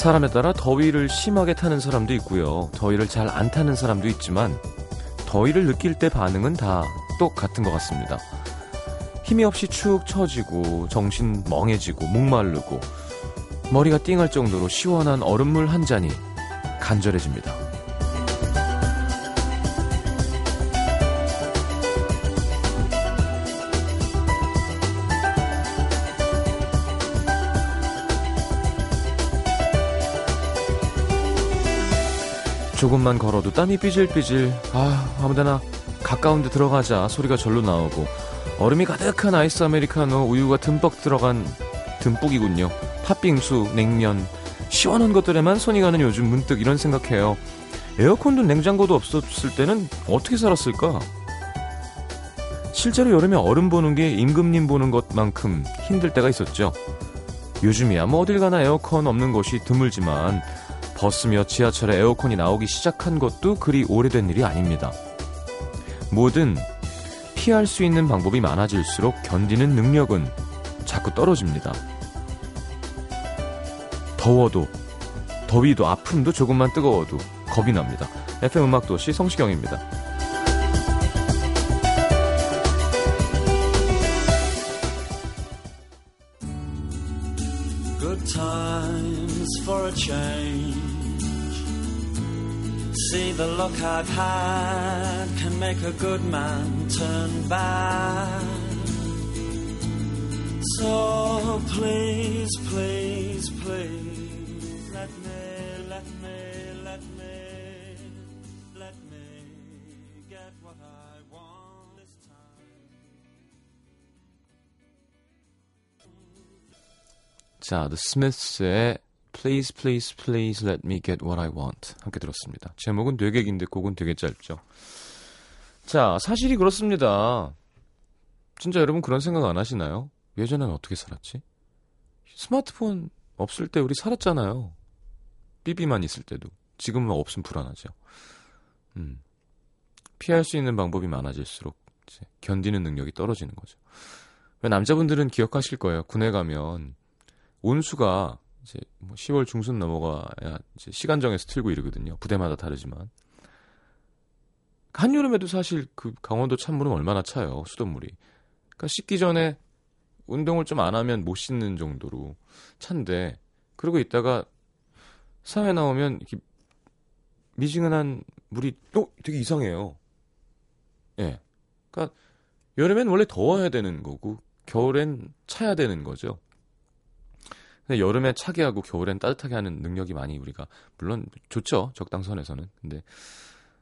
사람에 따라 더위를 심하게 타는 사람도 있고요. 더위를 잘 안 타는 사람도 있지만 더위를 느낄 때 반응은 다 똑같은 것 같습니다. 힘이 없이 축 처지고 정신 멍해지고 목마르고 머리가 띵할 정도로 시원한 얼음물 한 잔이 간절해집니다. 조금만 걸어도 땀이 삐질삐질. 아, 아무데나 가까운 데 들어가자 소리가 절로 나오고 얼음이 가득한 아이스 아메리카노 우유가 듬뿍 들어간 듬뿍이군요. 팥빙수, 냉면, 시원한 것들에만 손이 가는 요즘 문득 이런 생각해요. 에어컨도 냉장고도 없었을 때는 어떻게 살았을까? 실제로 여름에 얼음 보는 게 임금님 보는 것만큼 힘들 때가 있었죠. 요즘이야 뭐 어딜 가나 에어컨 없는 곳이 드물지만 버스며 지하철에 에어컨이 나오기 시작한 것도 그리 오래된 일이 아닙니다. 뭐든 피할 수 있는 방법이 많아질수록 견디는 능력은 자꾸 떨어집니다. 더워도, 더위도, 아픔도 조금만 뜨거워도 겁이 납니다. FM 음악도시 성시경입니다. I've had can make a good man turn bad. So please, please, please, let me, let me, let me, let me get what I want this time. 자, The Smiths의 Please, please, please let me get what I want. 함께 들었습니다. 제목은 되게 긴데 곡은 되게 짧죠. 자, 사실이 그렇습니다. 진짜 여러분 그런 생각 안 하시나요? 예전에는 어떻게 살았지? 스마트폰 없을 때 우리 살았잖아요. 삐비만 있을 때도. 지금은 없으면 불안하죠. 음. 피할 수 있는 방법이 많아질수록 견디는 능력이 떨어지는 거죠. 왜 남자분들은 기억하실 거예요. 군에 가면 온수가 이제 뭐 10월 중순 넘어가야 이제 시간 정해서 틀고 이러거든요. 부대마다 다르지만. 한여름에도 사실 그 강원도 찬물은 얼마나 차요. 수돗물이. 그러니까 씻기 전에 운동을 좀 안 하면 못 씻는 정도로 찬데 그러고 있다가 사회 나오면 이렇게 미지근한 물이 또 되게 이상해요. 예. 그러니까 여름엔 원래 더워야 되는 거고 겨울엔 차야 되는 거죠. 근데 여름에 차게 하고 겨울엔 따뜻하게 하는 능력이 많이 우리가 물론 좋죠 적당선에서는. 근데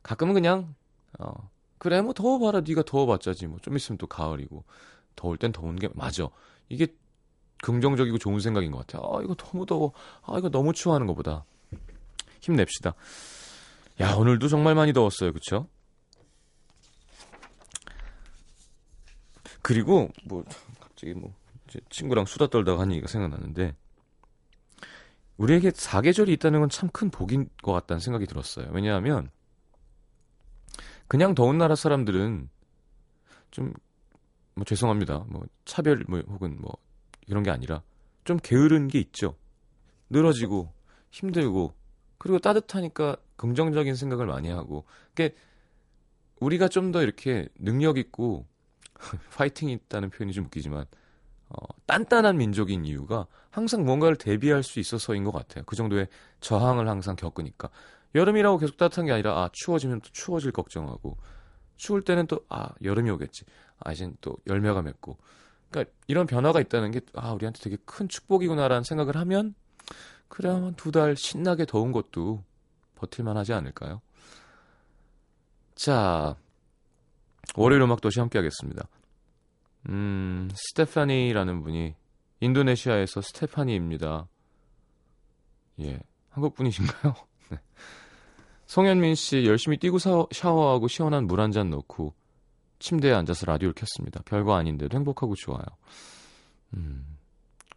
가끔은 그냥 어 그래 뭐 더워봐라 네가 더워봤자지 뭐 좀 있으면 또 가을이고 더울 땐 더운 게 맞아. 이게 긍정적이고 좋은 생각인 것 같아요. 아 이거 너무 더워. 아 이거 너무 추워 하는 것보다 힘냅시다. 야 오늘도 정말 많이 더웠어요. 그쵸? 그리고 뭐 갑자기 뭐 친구랑 수다 떨다가 한 얘기가 생각나는데 우리에게 사계절이 있다는 건 참 큰 복인 것 같다는 생각이 들었어요. 왜냐하면 그냥 더운 나라 사람들은 좀 뭐 죄송합니다. 뭐 차별 뭐 혹은 뭐 이런 게 아니라 좀 게으른 게 있죠. 늘어지고 힘들고 그리고 따뜻하니까 긍정적인 생각을 많이 하고 그게 우리가 좀 더 이렇게 능력 있고 파이팅 있다는 표현이 좀 웃기지만 어, 단단한 민족인 이유가 항상 뭔가를 대비할 수 있어서인 것 같아요. 그 정도의 저항을 항상 겪으니까. 여름이라고 계속 따뜻한 게 아니라, 아, 추워지면 또 추워질 걱정하고, 추울 때는 또, 아, 여름이 오겠지. 아, 이젠 또 열매가 맺고. 그러니까 이런 변화가 있다는 게, 아, 우리한테 되게 큰 축복이구나라는 생각을 하면, 그래, 한 두 달 신나게 더운 것도 버틸만 하지 않을까요? 자, 월요일 음악 도시 함께 하겠습니다. 음, 스테파니라는 분이 인도네시아에서 스테파니입니다. 예, 한국 분이신가요? 네. 송현민 씨 열심히 뛰고 사, 샤워하고 시원한 물 한 잔 넣고 침대에 앉아서 라디오를 켰습니다. 별거 아닌데도 행복하고 좋아요. 음,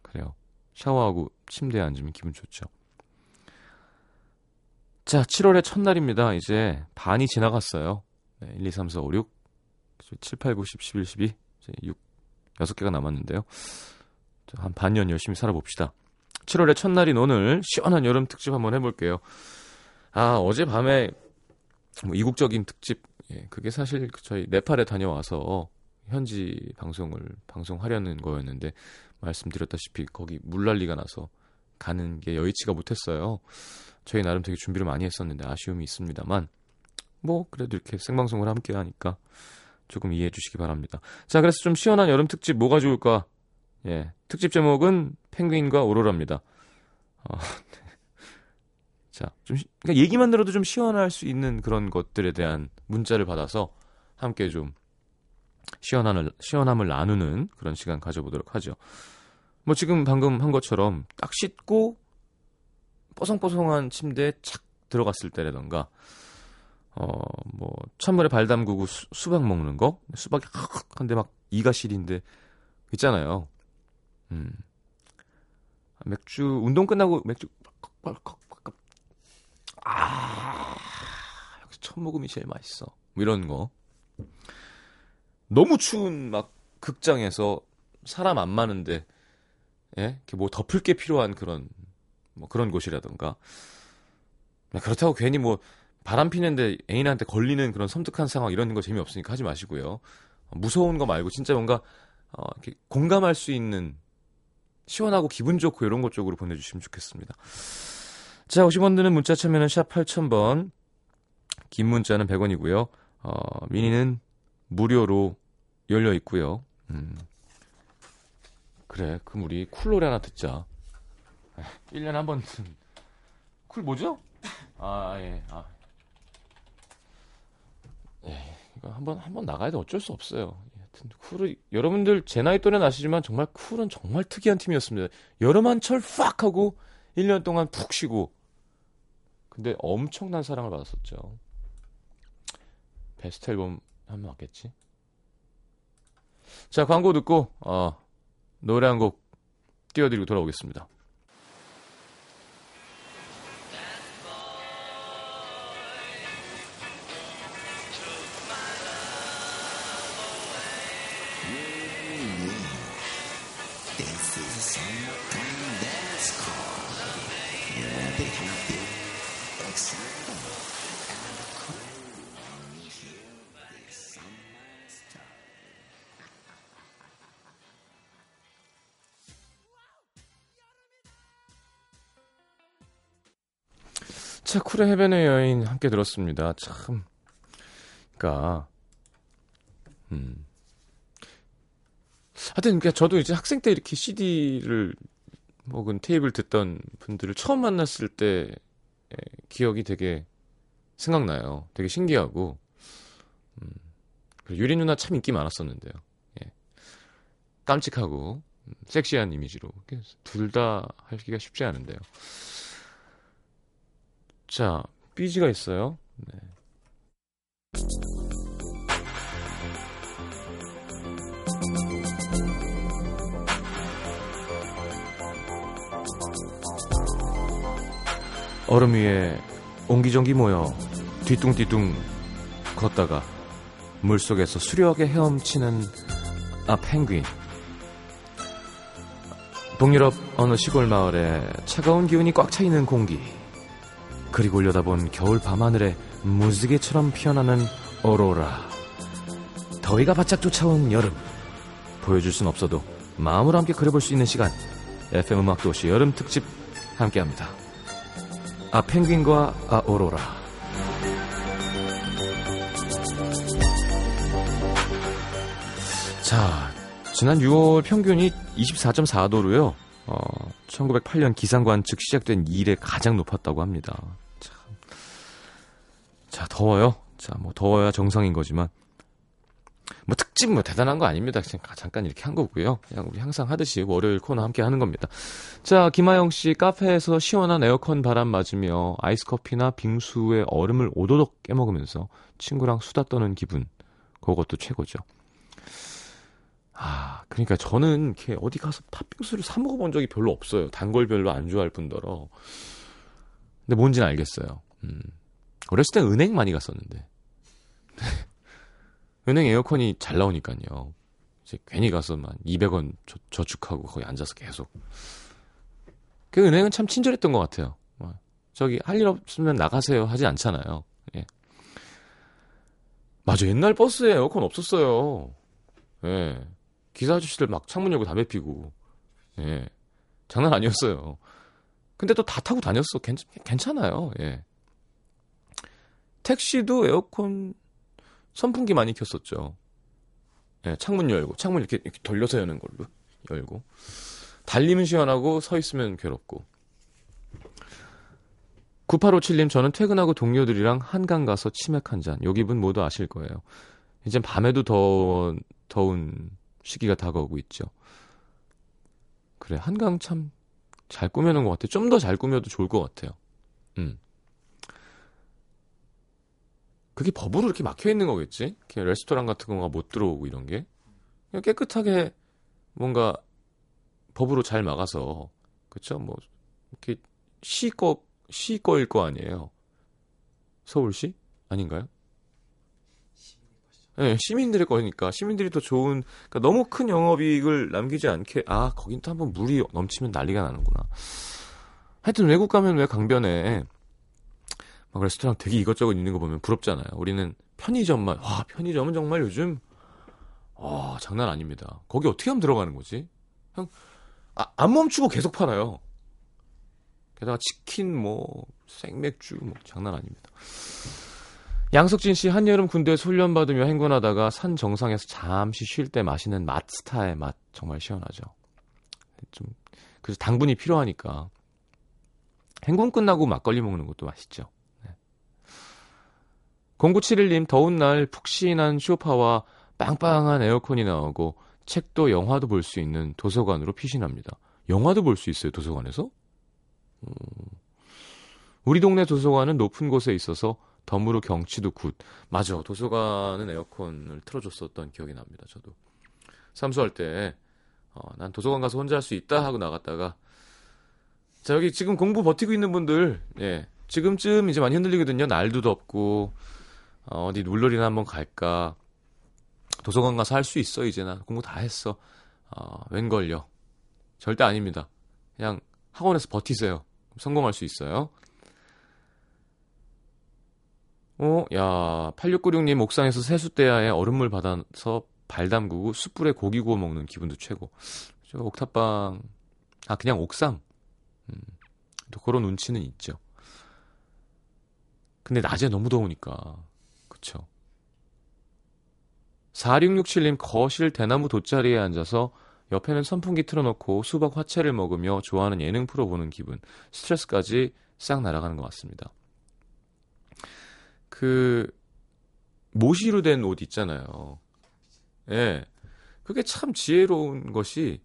그래요. 샤워하고 침대에 앉으면 기분 좋죠. 자, 7월의 첫날입니다. 이제 반이 지나갔어요. 네, 1, 2, 3, 4, 5, 6, 7, 8, 9, 10, 11, 12, 이제 6, 6개가 남았는데요. 한 반년 열심히 살아봅시다. 7월의 첫날인 오늘 시원한 여름 특집 한번 해볼게요. 아, 어젯밤에 뭐 이국적인 특집, 예, 그게 사실 저희 네팔에 다녀와서 현지 방송을 방송하려는 거였는데 말씀드렸다시피 거기 물난리가 나서 가는 게 여의치가 못했어요. 저희 나름 되게 준비를 많이 했었는데 아쉬움이 있습니다만 뭐 그래도 이렇게 생방송을 함께 하니까 조금 이해해 주시기 바랍니다. 자, 그래서 좀 시원한 여름 특집 뭐가 좋을까? 예, 특집 제목은 펭귄과 오로라입니다. 어, 자, 좀 그러니까 얘기만 들어도 좀 시원할 수 있는 그런 것들에 대한 문자를 받아서 함께 좀 시원함을 시원함을 나누는 그런 시간 가져보도록 하죠. 뭐 지금 방금 한 것처럼 딱 씻고 뽀송뽀송한 침대에 착 들어갔을 때라던가 어뭐 찬물에 발 담그고 수, 박 먹는 거 수박이 한데 막 이가 시린데 있잖아요. 음 맥주 운동 끝나고 맥주 아 역시 첫 모금이 제일 맛있어. 뭐 이런 거 너무 추운 막 극장에서 사람 안 많은데 예? 이렇게 뭐 덮을 게 필요한 그런 뭐 그런 곳이라던가 그렇다고 괜히 뭐 바람 피는데 애인한테 걸리는 그런 섬뜩한 상황 이런 거 재미없으니까 하지 마시고요. 무서운 거 말고 진짜 뭔가 어, 이렇게 공감할 수 있는 시원하고 기분 좋고 이런 것 쪽으로 보내주시면 좋겠습니다. 자, 50원 드는 문자 참여는 샵 8000번, 긴 문자는 100원이고요. 어, 미니는 무료로 열려 있고요. 음. 그래, 그럼 우리 쿨 노래 하나 듣자. 1년에 한 번. 쿨 뭐죠? 아, 예. 아. 예, 이거 한번 한번 나가야 돼 어쩔 수 없어요. 하여튼 쿨을 여러분들 제 나이 또래는 아시지만 정말 쿨은 정말 특이한 팀이었습니다. 여름 한 철 팍 하고 1년 동안 푹 쉬고 근데 엄청난 사랑을 받았었죠. 베스트 앨범 한번 왔겠지? 자, 광고 듣고 어, 노래 한 곡 띄워드리고 돌아오겠습니다. 쿨의 해변의 여인 함께 들었습니다. 참, 그니까, 음. 하여튼, 그니까 저도 이제 학생 때 이렇게 CD를 혹은 테이프를 듣던 분들을 처음 만났을 때 기억이 되게 생각나요. 되게 신기하고, 음. 유리 누나 참 인기 많았었는데요. 예. 깜찍하고, 음, 섹시한 이미지로. 둘 다 하기가 쉽지 않은데요. 자, 삐지가 있어요. 네. 얼음 위에 옹기종기 모여 뒤뚱뒤뚱 걷다가 물속에서 수려하게 헤엄치는 아 펭귄 북유럽 어느 시골 마을에 차가운 기운이 꽉 차 있는 공기 그리고 올려다본 겨울 밤하늘에 무지개처럼 피어나는 오로라. 더위가 바짝 쫓아온 여름. 보여줄 순 없어도 마음으로 함께 그려볼 수 있는 시간. FM 음악도시 여름 특집 함께합니다. 아 펭귄과 아 오로라. 자, 지난 6월 평균이 24.4도로요. 어, 1908년 기상관 측 시작된 이래 가장 높았다고 합니다. 참. 자, 더워요. 자, 뭐 더워야 정상인 거지만 뭐 특집 뭐 대단한 거 아닙니다. 그냥 잠깐 이렇게 한 거고요. 그냥 우리 항상 하듯이 월요일 코너 함께 하는 겁니다. 자, 김하영 씨 카페에서 시원한 에어컨 바람 맞으며 아이스 커피나 빙수에 얼음을 오도독 깨먹으면서 친구랑 수다 떠는 기분. 그것도 최고죠. 아, 그러니까 저는 이렇게 어디 가서 팥빙수를 사 먹어본 적이 별로 없어요. 단 걸 별로 안 좋아할 뿐더러. 근데 뭔지는 알겠어요. 음. 어렸을 때 은행 많이 갔었는데. 은행 에어컨이 잘 나오니까요. 이제 괜히 가서 만 200원 저, 저축하고 거기 앉아서 계속. 그 은행은 참 친절했던 것 같아요. 뭐, 저기 할 일 없으면 나가세요 하지 않잖아요. 예. 맞아 옛날 버스에 에어컨 없었어요. 예. 기사 아저씨들 막 창문 열고 담배 피고 예. 장난 아니었어요. 근데 또 다 타고 다녔어. 괜, 괜찮아요. 예. 택시도 에어컨 선풍기 많이 켰었죠. 예, 창문 열고 창문 이렇게, 이렇게 돌려서 여는 걸로 열고 달리면 시원하고 서 있으면 괴롭고 9857님 저는 퇴근하고 동료들이랑 한강 가서 치맥 한 잔. 요 기분 모두 아실 거예요. 이제 밤에도 더 더운 시기가 다가오고 있죠. 그래 한강 참 잘 꾸며놓은 것 같아 요. 좀 더 잘 꾸며도 좋을 것 같아요. 음. 그게 법으로 이렇게 막혀 있는 거겠지? 레스토랑 같은 거가 못 들어오고 이런 게. 그냥 깨끗하게 뭔가 법으로 잘 막아서 그쵸? 뭐 이렇게 시거 시거일 거 아니에요. 서울시 아닌가요? 네, 시민들의 거니까 시민들이 더 좋은 그러니까 너무 큰 영업이익을 남기지 않게 아 거긴 또 한번 물이 넘치면 난리가 나는구나. 하여튼 외국 가면 왜 강변에 막 레스토랑 되게 이것저것 있는 거 보면 부럽잖아요. 우리는 편의점만 와 편의점은 정말 요즘 와 장난 아닙니다. 거기 어떻게 하면 들어가는 거지? 그냥 아, 안 멈추고 계속 팔아요. 게다가 치킨 뭐 생맥주 뭐 장난 아닙니다. 양석진 씨 한여름 군대에서 훈련 받으며 행군하다가 산 정상에서 잠시 쉴 때 마시는 맛스타의 맛 정말 시원하죠. 좀 그래서 당분이 필요하니까 행군 끝나고 막걸리 먹는 것도 맛있죠. 네. 0971님 더운 날 푹신한 쇼파와 빵빵한 에어컨이 나오고 책도 영화도 볼 수 있는 도서관으로 피신합니다. 영화도 볼 수 있어요 도서관에서? 음. 우리 동네 도서관은 높은 곳에 있어서 덤으로 경치도 good. 맞아. 도서관은 에어컨을 틀어줬었던 기억이 납니다. 저도. 삼수할 때, 어, 난 도서관 가서 혼자 할 수 있다 하고 나갔다가, 자, 여기 지금 공부 버티고 있는 분들, 예. 지금쯤 이제 많이 흔들리거든요. 날도 덥고, 어, 어디 물놀이나 한번 갈까. 도서관 가서 할 수 있어, 이제 나. 공부 다 했어. 어, 웬걸요. 절대 아닙니다. 그냥 학원에서 버티세요. 성공할 수 있어요. 어, 야, 8696님 옥상에서 세숫대야에 얼음물 받아서 발 담그고 숯불에 고기 구워 먹는 기분도 최고. 저 옥탑방, 아, 그냥 옥상. 음, 또 그런 운치는 있죠. 근데 낮에 너무 더우니까. 그쵸. 4667님 거실 대나무 돗자리에 앉아서 옆에는 선풍기 틀어놓고 수박 화채를 먹으며 좋아하는 예능 프로 보는 기분. 스트레스까지 싹 날아가는 것 같습니다. 그 모시로 된 옷 있잖아요. 예. 그게 참 지혜로운 것이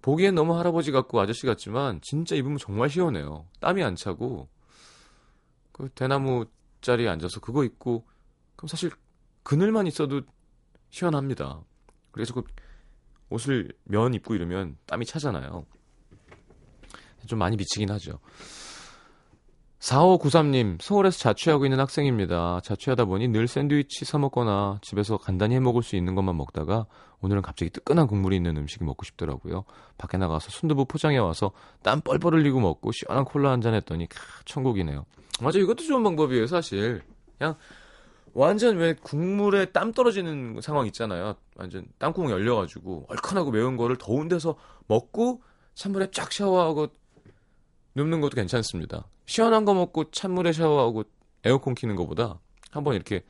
보기엔 너무 할아버지 같고 아저씨 같지만 진짜 입으면 정말 시원해요. 땀이 안 차고 그 대나무 자리에 앉아서 그거 입고 그럼 사실 그늘만 있어도 시원합니다. 그래서 그 옷을 면 입고 이러면 땀이 차잖아요. 좀 많이 미치긴 하죠. 4593님, 서울에서 자취하고 있는 학생입니다. 자취하다 보니 늘 샌드위치 사먹거나 집에서 간단히 해 먹을 수 있는 것만 먹다가 오늘은 갑자기 뜨끈한 국물이 있는 음식이 먹고 싶더라고요. 밖에 나가서 순두부 포장해 와서 땀 뻘뻘 흘리고 먹고 시원한 콜라 한 잔 했더니 캬, 천국이네요. 맞아, 이것도 좋은 방법이에요, 사실. 그냥 완전 왜 국물에 땀 떨어지는 상황 있잖아요. 완전 땅콩 열려가지고 얼큰하고 매운 거를 더운 데서 먹고 찬물에 쫙 샤워하고 눕는 것도 괜찮습니다. 시원한 거 먹고 찬물에 샤워하고 에어컨 키는 것보다 한번 이렇게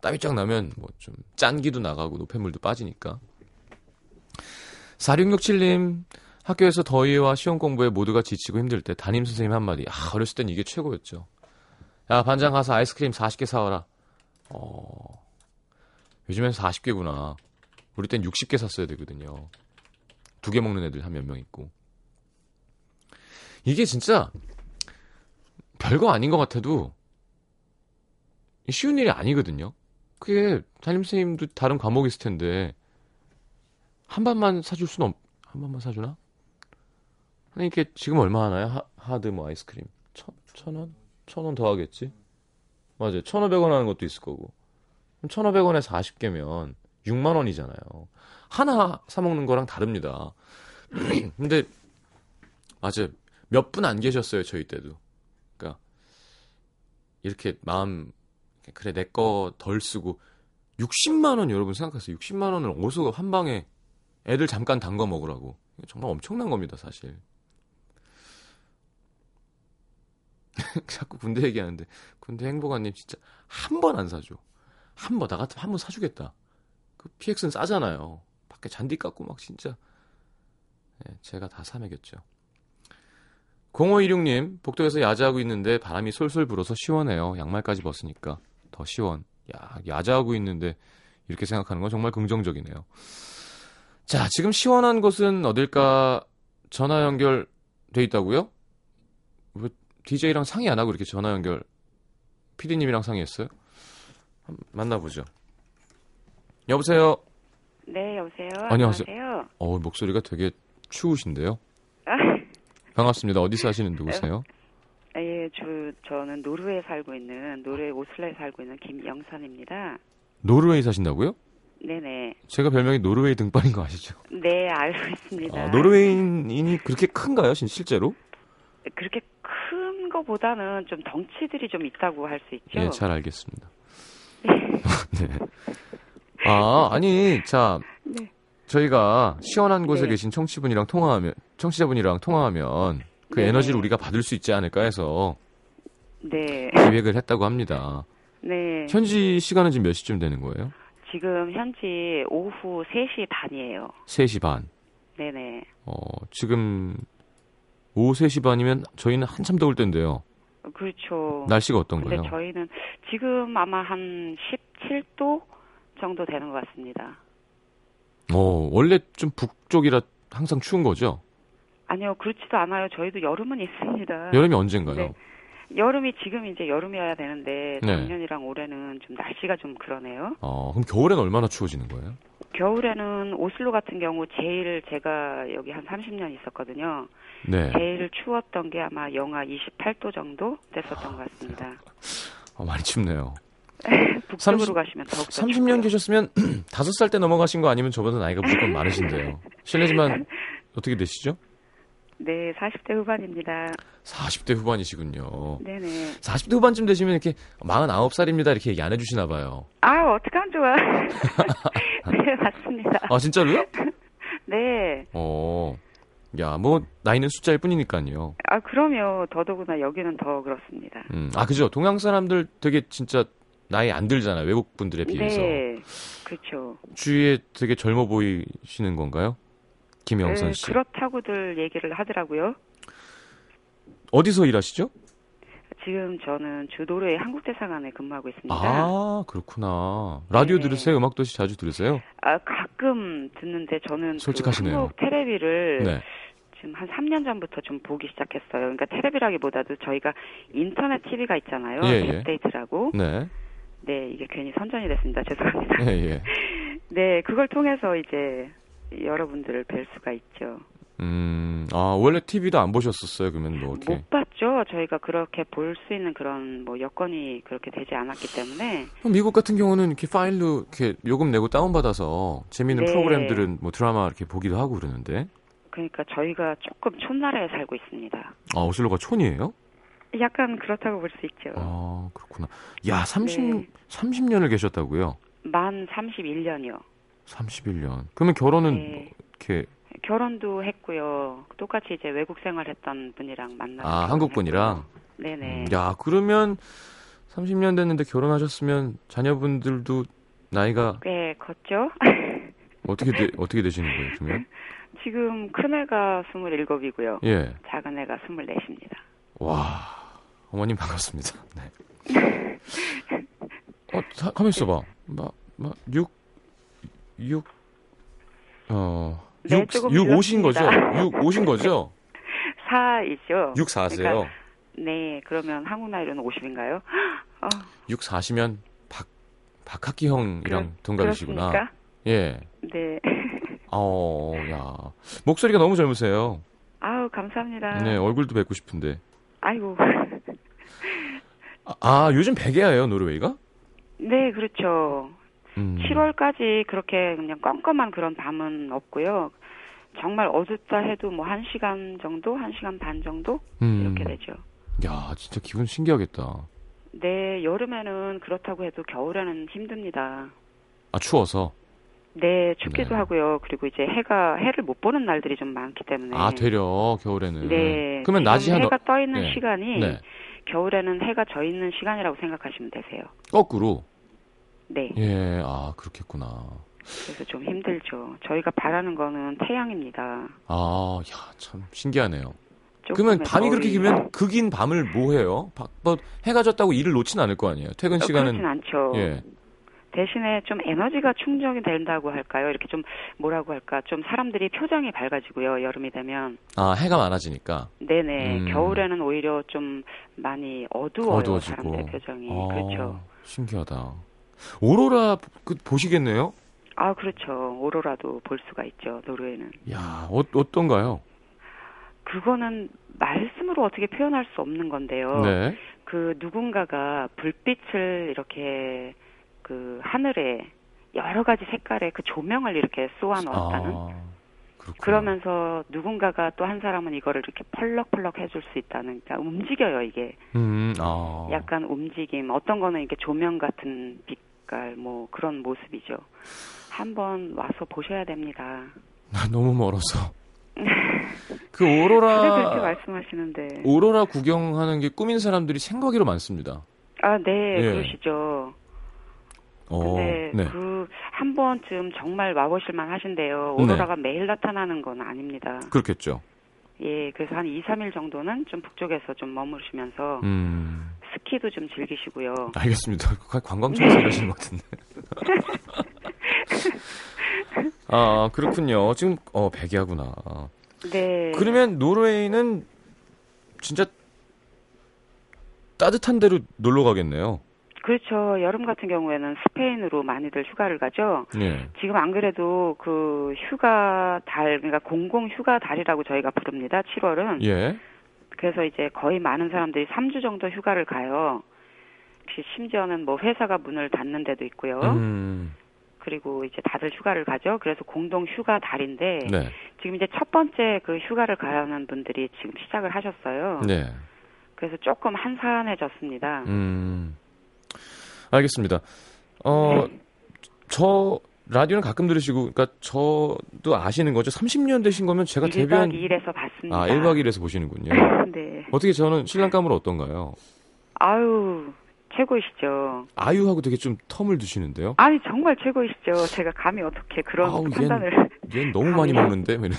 땀이 쫙 나면 뭐 좀 짠기도 나가고 노폐물도 빠지니까. 4667님, 학교에서 더위와 시험 공부에 모두가 지치고 힘들 때 담임 선생님 한마디. 아, 어렸을 땐 이게 최고였죠. 야, 반장 가서 아이스크림 40개 사와라. 어, 요즘엔 40개구나. 우리 땐 60개 샀어야 되거든요. 두 개 먹는 애들 한 몇 명 있고. 이게 진짜 별거 아닌 것 같아도 쉬운 일이 아니거든요. 그게 담임선생님도 다른 과목 있을 텐데 한 반만 사줄 수는 없, 한 반만 사주나? 아니 이게 지금 얼마 하나요? 하, 드뭐 아이스크림 천, 천 원? 천 원 더 하겠지? 맞아요. 천오백 원 하는 것도 있을 거고. 그럼 천오백 원에 40개면 6만 원이잖아요. 하나 사 먹는 거랑 다릅니다. 근데 맞아요. 몇 분 안 계셨어요, 저희 때도. 그러니까 이렇게 마음 그래 내 거 덜 쓰고 60만 원 여러분 생각하세요. 60만 원을 어디서 한 방에 애들 잠깐 담가 먹으라고. 정말 엄청난 겁니다, 사실. 자꾸 군대 얘기하는데 군대 행복한님 진짜 한 번 안 사줘. 한 번 나 같으면 한 번 사주겠다. 그 PX는 싸잖아요. 밖에 잔디 깎고 막 진짜 네, 제가 다 사먹였죠. 0516님 복도에서 야자하고 있는데 바람이 솔솔 불어서 시원해요. 양말까지 벗으니까 더 시원. 야 야자하고 있는데 이렇게 생각하는 건 정말 긍정적이네요. 자 지금 시원한 곳은 어딜까 전화 연결돼 있다고요? 왜 DJ랑 상의 안 하고 이렇게 전화 연결 PD님이랑 상의했어요? 만나보죠. 여보세요. 네, 여보세요. 안녕하세요. 안녕하세요. 어 목소리가 되게 추우신데요. 아, 반갑습니다. 어디 사시는 누구세요? 예, 주, 저는 노르웨이에 살고 있는, 노르웨이 오슬로에 살고 있는 김영선입니다. 노르웨이 사신다고요? 네네. 제가 별명이 노르웨이 등반인 거 아시죠? 네, 알고 있습니다. 아, 노르웨이인이 그렇게 큰가요, 진- 실제로? 그렇게 큰 거보다는 좀 덩치들이 좀 있다고 할 수 있죠. 예, 잘 알겠습니다. 네. 아, 아니, 자, 네. 저희가 시원한 곳에 네. 계신 청취분이랑 통화하면, 청취자분이랑 통화하면 그 네. 에너지를 우리가 받을 수 있지 않을까 해서 네. 기획을 했다고 합니다. 네. 현지 시간은 지금 몇 시쯤 되는 거예요? 지금 현지 오후 3시 반이에요. 3시 반. 네네. 어, 지금 오후 3시 반이면 저희는 한참 더울 텐데요. 그렇죠. 날씨가 어떤가요? 저희는 지금 아마 한 17도 정도 되는 것 같습니다. 어, 원래 좀 북쪽이라 항상 추운 거죠? 아니요, 그렇지도 않아요. 저희도 여름은 있습니다. 여름이 언젠가요? 네. 여름이 지금 이제 여름이어야 되는데 네. 작년이랑 올해는 좀 날씨가 좀 그러네요. 어, 그럼 겨울엔 얼마나 추워지는 거예요? 겨울에는 오슬로 같은 경우 제일 제가 여기 한 30년 있었거든요. 네. 제일 추웠던 게 아마 영하 28도 정도 됐었던 것 같습니다. 어, 많이 춥네요. 북쪽으로 30 가시면 더욱더 30년 춥고요. 계셨으면 다섯 살때 넘어가신 거 아니면 저보다 나이가 무조건 많으신데요. 실례지만 어떻게 되시죠? 네, 40대 후반입니다. 40대 후반이시군요. 네네. 40대 후반쯤 되시면 이렇게 49살입니다 이렇게 얘기 안 해주시나 봐요. 아, 어떡하면 좋아. 네, 맞습니다. 아 진짜로요? 네. 어, 야 뭐 나이는 숫자일 뿐이니까요. 아, 그럼요. 더더구나 여기는 더 그렇습니다. 음, 아 그죠. 동양 사람들 되게 진짜 나이 안 들잖아요. 외국 분들에 비해서. 네. 그렇죠. 주위에 되게 젊어 보이시는 건가요? 김영선 네, 씨. 그렇다고들 얘기를 하더라고요. 어디서 일하시죠? 지금 저는 주도로의 한국대사관에 근무하고 있습니다. 아, 그렇구나. 라디오 네. 들으세요? 음악도시 자주 들으세요? 아, 가끔 듣는데 저는 솔직하시네요. 그 한국 텔레비를 네. 지금 한 3년 전부터 좀 보기 시작했어요. 그러니까 텔레비라기보다도 저희가 인터넷 TV가 있잖아요. 예, 예. 앱데이트라고. 네. 네, 이게 괜히 선전이 됐습니다. 죄송합니다. 예, 예. 네, 그걸 통해서 이제 여러분들을 뵐 수가 있죠. 음, 아, 원래 TV도 안 보셨었어요? 그러면 뭐, 이렇게. 못 봤죠. 저희가 그렇게 볼 수 있는 그런 뭐 여건이 그렇게 되지 않았기 때문에 미국 같은 경우는 이렇게 파일로 이렇게 요금 내고 다운받아서 재미있는 네. 프로그램들은 뭐 드라마 이렇게 보기도 하고 그러는데. 그러니까 저희가 조금 촌나라에 살고 있습니다. 아, 오슬로가 촌이에요? 약간 그렇다고 볼 수 있죠. 아, 그렇구나. 야, 30, 네. 30년을 계셨다고요? 만 31년이요. 31년. 그러면 결혼은 네. 이렇게, 결혼도 했고요. 똑같이 이제 외국 생활했던 분이랑 만나서 아, 한국 분이랑? 네 네. 음, 야, 그러면 30년 됐는데 결혼하셨으면 자녀분들도 나이가 꽤 컸죠. 어떻게 되, 어떻게 되시는 거예요, 그러면? 지금 큰 애가 27이고요. 예. 작은 애가 24입니다. 와. 어머님 반갑습니다. 네. 어, 사, 가만 있어 봐. 막, 막, 6, 6, 어, 네, 6, 조금 6, 5신 거죠? 늦었습니다. 6, 5신 거죠? 4이죠. 6, 4세요? 그러니까 네, 그러면 한국 나이로는 50인가요? 어, 6, 4시면 박, 박학기 형이랑 동갑이시구나. 그렇습니까? 예. 네. 어, 야. 목소리가 너무 젊으세요. 아우, 감사합니다. 네, 얼굴도 뵙고 싶은데. 아이고. 아, 아, 요즘 백야예요, 노르웨이가? 네, 그렇죠. 음. 7월까지 그렇게 그냥 껌껌한 그런 밤은 없고요. 정말 어둡다 해도 뭐한 시간 정도, 한 시간 반 정도 음. 이렇게 되죠. 야, 진짜 기분 신기하겠다. 네, 여름에는 그렇다고 해도 겨울에는 힘듭니다. 아, 추워서. 네, 춥기도 네. 하고요. 그리고 이제 해가 해를 못 보는 날들이 좀 많기 때문에. 아, 되려 겨울에는. 네. 그러면 낮이 한 해가 떠 있는 네. 시간이 네. 겨울에는 해가 져 있는 시간이라고 생각하시면 되세요. 거꾸로. 네. 예, 아, 그렇겠구나. 그래서 좀 힘들죠. 저희가 바라는 거는 태양입니다. 아, 야, 참 신기하네요. 그러면 밤이 그렇게 길면 그긴 밤을 뭐 해요? 바- 뭐 해가 졌다고 일을 놓진 않을 거 아니에요. 퇴근 어, 시간은 그렇진 않죠. 예. 대신에 좀 에너지가 충족이 된다고 할까요? 이렇게 좀 뭐라고 할까? 좀 사람들이 표정이 밝아지고요. 여름이 되면. 아, 해가 많아지니까. 네네. 음. 겨울에는 오히려 좀 많이 어두워요. 어두워지고. 사람들의 표정이. 아, 그렇죠. 신기하다. 오로라 그, 보시겠네요? 아, 그렇죠. 오로라도 볼 수가 있죠. 노르웨이는. 야, 어, 어떤가요? 그거는 말씀으로 어떻게 표현할 수 없는 건데요. 네. 그 누군가가 불빛을 이렇게 그 하늘에 여러 가지 색깔의 그 조명을 이렇게 쏘아 넣었다는 아. 그러면서 누군가가 또 한 사람은 이거를 이렇게 펄럭펄럭 해줄 수 있다는 그러니까 움직여요 이게 음, 아. 약간 움직임 어떤 거는 이렇게 조명 같은 빛깔 뭐 그런 모습이죠 한번 와서 보셔야 됩니다 너무 멀어서. 그왜 그렇게 오로라 말씀하시는데 오로라 구경하는 게 꿈인 사람들이 생각이로 많습니다. 아네 예. 그러시죠 어, 근데 네. 그한 번쯤 정말 와보실만 하신데요 오로라가 매일 나타나는 건 아닙니다 그렇겠죠. 예 그래서 한 2, 3일 정도는 좀 북쪽에서 좀 머무르시면서 음, 스키도 좀 즐기시고요 알겠습니다. 관광청에서 일하시는 것 같은데. 아, 그렇군요. 지금, 어, 백야구나. 네. 그러면 노르웨이는 진짜 따뜻한 데로 놀러 가겠네요. 그렇죠. 여름 같은 경우에는 스페인으로 많이들 휴가를 가죠. 예. 지금 안 그래도 그 휴가 달, 그러니까 공공 휴가 달이라고 저희가 부릅니다. 7월은. 예. 그래서 이제 거의 많은 사람들이 3주 정도 휴가를 가요. 심지어는 뭐 회사가 문을 닫는 데도 있고요. 음, 그리고 이제 다들 휴가를 가죠. 그래서 공동 휴가 달인데 네. 지금 이제 첫 번째 그 휴가를 가는 분들이 지금 시작을 하셨어요. 네. 그래서 조금 한산해졌습니다. 음. 알겠습니다. 어, 저 라디오는 가끔 들으시고 그러니까 저도 아시는 거죠. 30년 되신 거면 제가 1박 데뷔한 2일에서 봤습니다. 아, 1박 2일에서 보시는군요. 네. 어떻게 저는 신랑감으로 어떤가요? 아유, 최고이시죠. 아유하고 되게 좀 텀을 두시는데요. 아니, 정말 최고이시죠. 제가 감히 어떻게 그런 아우, 얜- 판단을. 얘는 너무 많이 감이요? 먹는데 뭐 이런.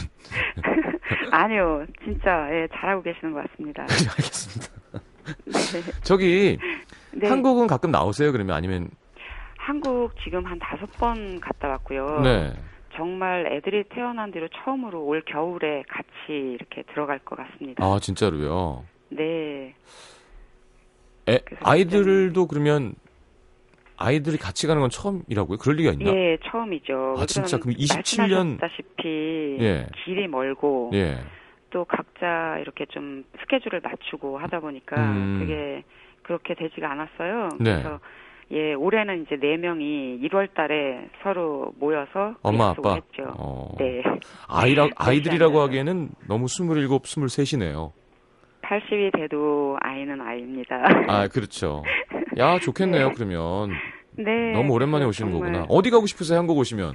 아니요, 진짜, 예, 잘하고 계시는 것 같습니다. 알겠습니다. 네. 저기 네. 한국은 가끔 나오세요? 그러면 아니면 한국 지금 한 다섯 번 갔다 왔고요. 네. 정말 애들이 태어난 뒤로 처음으로 올 겨울에 같이 이렇게 들어갈 것 같습니다. 아 진짜로요. 네. 애, 그래서 아이들도 그러면 아이들이 같이 가는 건 처음이라고요? 그럴 리가 있나? 예, 처음이죠. 아, 진짜? 그럼 왜냐면 27 년- 말씀하셨다시피 예. 길이 멀고 예. 또 각자 이렇게 좀 스케줄을 맞추고 하다 보니까 음. 그게 그렇게 되지가 않았어요. 네. 그래서 예 올해는 이제 네 명이 1월 달에 서로 모여서 그 엄마 아빠. 했죠. 어. 네, 아이라 아이들이라고 앉아서. 하기에는 너무 27, 23이네요. 80이 돼도 아이는 아이입니다. 아, 그렇죠. 야, 좋겠네요, 그러면. 네, 너무 오랜만에 오시는 정말 거구나. 어디 가고 싶으세요, 한국 오시면?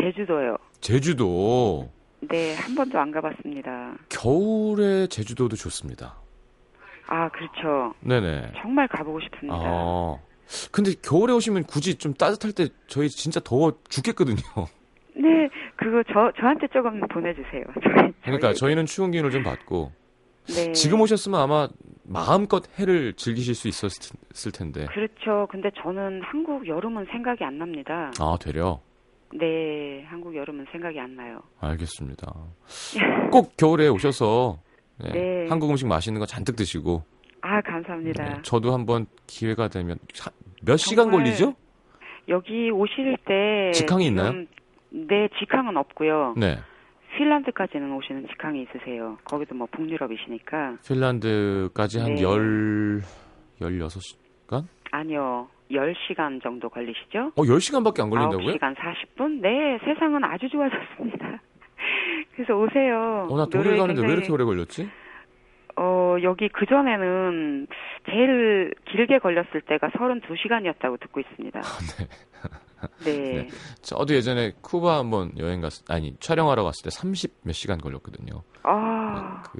제주도요. 제주도. 네, 한 번도 안 가봤습니다. 겨울에 제주도도 좋습니다. 아, 그렇죠. 네네. 정말 가보고 싶습니다. 아. 근데 겨울에 오시면 굳이 좀 따뜻할 때 저희 진짜 더워 죽겠거든요. 네, 그거 저 저한테 조금 보내주세요. 저희, 그러니까 저희- 저희는 추운 기운을 좀 받고 네. 지금 오셨으면 아마 마음껏 해를 즐기실 수 있었을 텐데. 그렇죠. 근데 저는 한국 여름은 생각이 안 납니다. 아, 되려. 네, 한국 여름은 생각이 안 나요. 알겠습니다. 꼭 겨울에 오셔서 네, 네. 한국 음식 맛있는 거 잔뜩 드시고 아, 감사합니다. 네, 저도 한번 기회가 되면 차- 몇 시간 걸리죠? 여기 오실 때 직항이 있나요? 네, 직항은 없고요. 네. 핀란드까지는 오시는 직항이 있으세요. 거기도 뭐 북유럽이시니까. 핀란드까지 한 네. 열, 16시간? 아니요. 10시간 정도 걸리시죠? 어, 10시간밖에 안 걸린다고요? 9시간 40분? 네, 세상은 아주 좋아졌습니다. 그래서 오세요. 어, 나 노래 가는데 왜 굉장히- 이렇게 오래 걸렸지? 어, 여기 그전에는 제일 길게 걸렸을 때가 32시간이었다고 듣고 있습니다. 네. 네. 저도 예전에 쿠바 한번 여행 갔, 아니, 촬영하러 갔을 때 30 몇 시간 걸렸거든요. 아, 그,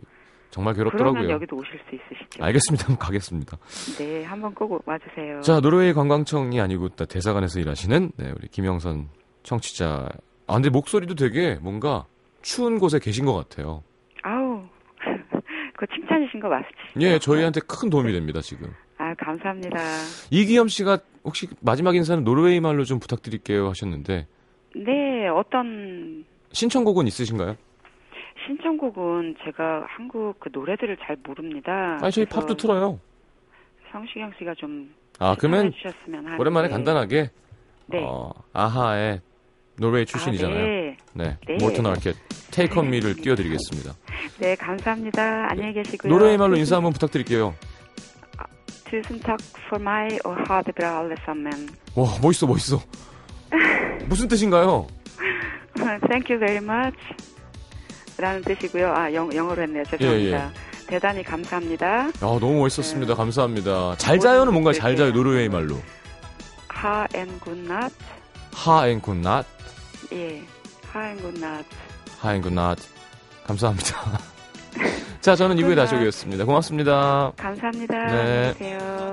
정말 괴롭더라고요. 여기도 오실 수 있으시죠? 알겠습니다. 한번 가겠습니다. 네, 한번 꼭 와주세요. 자, 노르웨이 관광청이 아니고 또 대사관에서 일하시는 네, 우리 김영선 청취자. 아, 근데 목소리도 되게 뭔가 추운 곳에 계신 것 같아요. 아우, 그거 칭찬이신 거 맞으시죠? 예, 저희한테 큰 도움이 됩니다, 지금. 아, 감사합니다. 이기염 씨가 혹시 마지막 인사는 노르웨이 말로 좀 부탁드릴게요 하셨는데 네, 어떤 신청곡은 있으신가요? 신청곡은 제가 한국 그 노래들을 잘 모릅니다. 아니, 저희 팝도 틀어요. 성시경 씨가 좀 아, 그러면. 오랜만에 간단하게 네. 어, 아하의 노르웨이 출신이잖아요. 아, 네. 네. 네. 몰튼 아켓 테이크 온 미를 띄워드리겠습니다. 네, 감사합니다. 안녕히 계시고요. 노르웨이 말로 인사 한번 부탁드릴게요. Tusen takk for meg, og ha det bra alle sammen. 와, 멋있어, 멋있어. 무슨 뜻인가요? Thank you very much. 라는 뜻이고요. 아, 영, 영어로 했네요. 죄송합니다. 대단히 감사합니다. 야, 너무 멋있었습니다. 네. 감사합니다. 잘 자요는 뭔가 잘 자요, 노르웨이 말로. God natt. 하앤 굿낫, 예. God natt. 하앤 굿낫. 감사합니다. 자, 저는 2부에 다시 오겠습니다. 고맙습니다. 감사합니다. 네. 안녕히 계세요.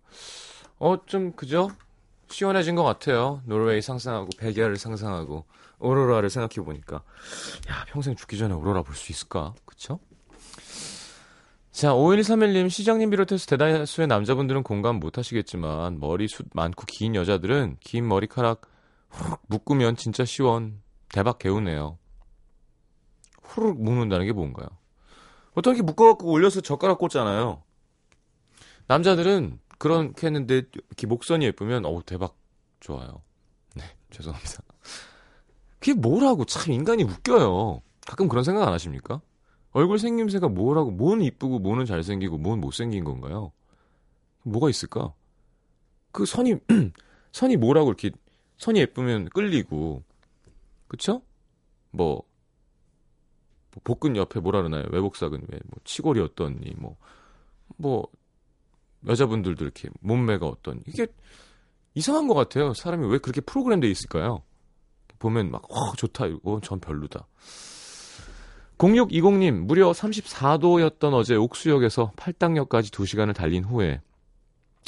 어, 좀, 그죠? 시원해진 것 같아요. 노르웨이 상상하고, 백야를 상상하고, 오로라를 생각해보니까. 야, 평생 죽기 전에 오로라 볼 수 있을까? 그쵸? 자, 5131님, 시장님 비롯해서 대다수의 남자분들은 공감 못 하시겠지만, 머리 숱 많고 긴 여자들은 긴 머리카락 후룩 묶으면 진짜 시원. 대박 개우네요. 후룩 묶는다는 게 뭔가요? 보통 이렇게 묶어갖고 올려서 젓가락 꽂잖아요. 남자들은 그렇게 했는데 이렇게 목선이 예쁘면 어우 대박 좋아요. 네 죄송합니다. 그게 뭐라고 참 인간이 웃겨요. 가끔 그런 생각 안 하십니까? 얼굴 생김새가 뭐라고 뭐는 이쁘고 뭐는 잘생기고 뭐는 못생긴 건가요? 뭐가 있을까? 그 선이 선이 뭐라고 이렇게 선이 예쁘면 끌리고 그쵸? 뭐뭐 복근 옆에 뭐라 그러나요? 외복삭은 왜뭐 치골이 어떠니 뭐 뭐 여자분들도 이렇게 몸매가 어떤 이게 이상한 것 같아요. 사람이 왜 그렇게 프로그램돼 있을까요? 보면 막 와, 좋다 이거 전 별로다. 0620님 무려 34도였던 어제 옥수역에서 팔당역까지 2시간을 달린 후에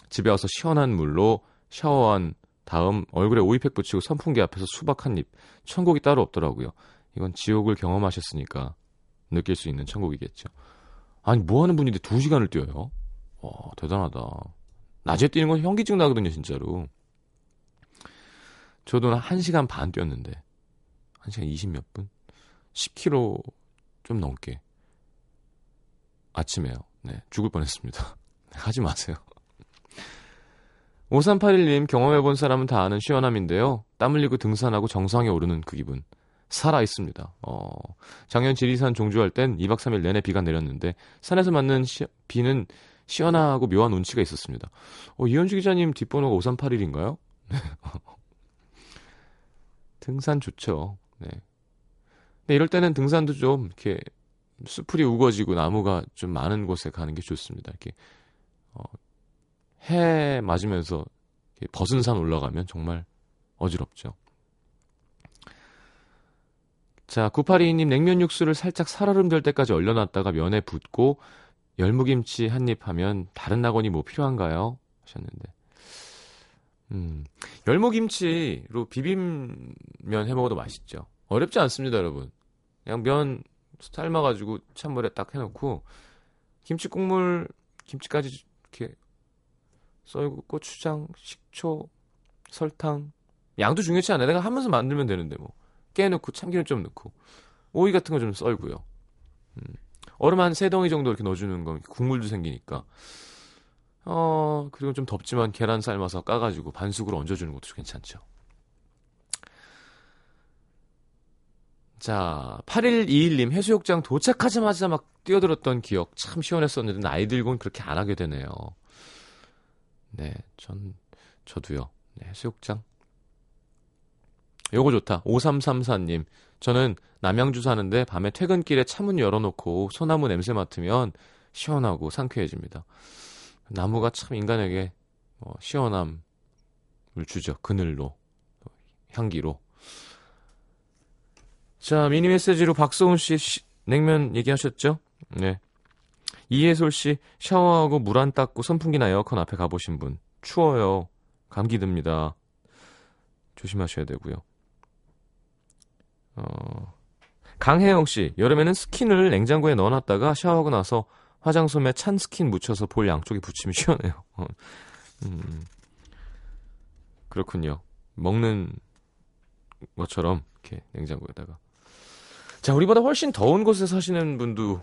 집에 와서 시원한 물로 샤워한 다음 얼굴에 오이팩 붙이고 선풍기 앞에서 수박 한 입. 천국이 따로 없더라고요. 이건 지옥을 경험하셨으니까 느낄 수 있는 천국이겠죠. 아니 뭐 하는 분인데 2시간을 뛰어요? 와 대단하다. 낮에 뛰는 건 현기증 나거든요 진짜로. 저도 한 1시간 반 뛰었는데 1시간 20 몇 분? 10km 좀 넘게 아침에요. 네 죽을 뻔했습니다. 하지 마세요. 5381님 경험해본 사람은 다 아는 시원함인데요. 땀 흘리고 등산하고 정상에 오르는 그 기분. 살아 있습니다. 어, 작년 지리산 종주할 땐 2박 3일 내내 비가 내렸는데 산에서 맞는 시- 비는 시원하고 묘한 운치가 있었습니다. 어, 이현주 기자님 뒷번호가 5381인가요? 등산 좋죠. 네. 근데 이럴 때는 등산도 좀 이렇게 수풀이 우거지고 나무가 좀 많은 곳에 가는 게 좋습니다. 이렇게 어, 해 맞으면서 이렇게 벗은 산 올라가면 정말 어지럽죠. 자, 9822님 냉면 육수를 살짝 살얼음 될 때까지 얼려놨다가 면에 붓고 열무김치 한 입 하면 다른 낙원이 뭐 필요한가요? 하셨는데. 음, 열무김치로 비빔면 해 먹어도 맛있죠. 어렵지 않습니다, 여러분. 그냥 면 삶아가지고 찬물에 딱 해놓고 김치 국물, 김치까지 이렇게 썰고 고추장, 식초, 설탕. 양도 중요치 않아요. 내가 하면서 만들면 되는데 뭐. 깨 넣고 참기름 좀 넣고 오이 같은 거 좀 썰고요. 음. 얼음 한 세 덩이 정도 이렇게 넣어주는 건 국물도 생기니까. 어 그리고 좀 덥지만 계란 삶아서 까가지고 반숙으로 얹어주는 것도 괜찮죠. 자, 8121님 해수욕장 도착하자마자 막 뛰어들었던 기억 참 시원했었는데 나이 들고는 그렇게 안 하게 되네요. 네, 전 저도요. 네, 해수욕장 요거 좋다. 5334님. 저는 남양주 사는데 밤에 퇴근길에 차문 열어놓고 소나무 냄새 맡으면 시원하고 상쾌해집니다. 나무가 참 인간에게 어, 시원함을 주죠. 그늘로, 향기로. 자, 미니 메시지로 박소은 씨 시- 냉면 얘기하셨죠? 네. 이예솔 씨 샤워하고 물 안 닦고 선풍기나 에어컨 앞에 가보신 분. 추워요. 감기 듭니다. 조심하셔야 되고요. 어, 강혜영 씨, 여름에는 스킨을 냉장고에 넣어놨다가 샤워하고 나서 화장솜에 찬 스킨 묻혀서 볼 양쪽에 붙이면 시원해요. 어, 음, 그렇군요. 먹는 것처럼 이렇게 냉장고에다가. 자, 우리보다 훨씬 더운 곳에 사시는 분도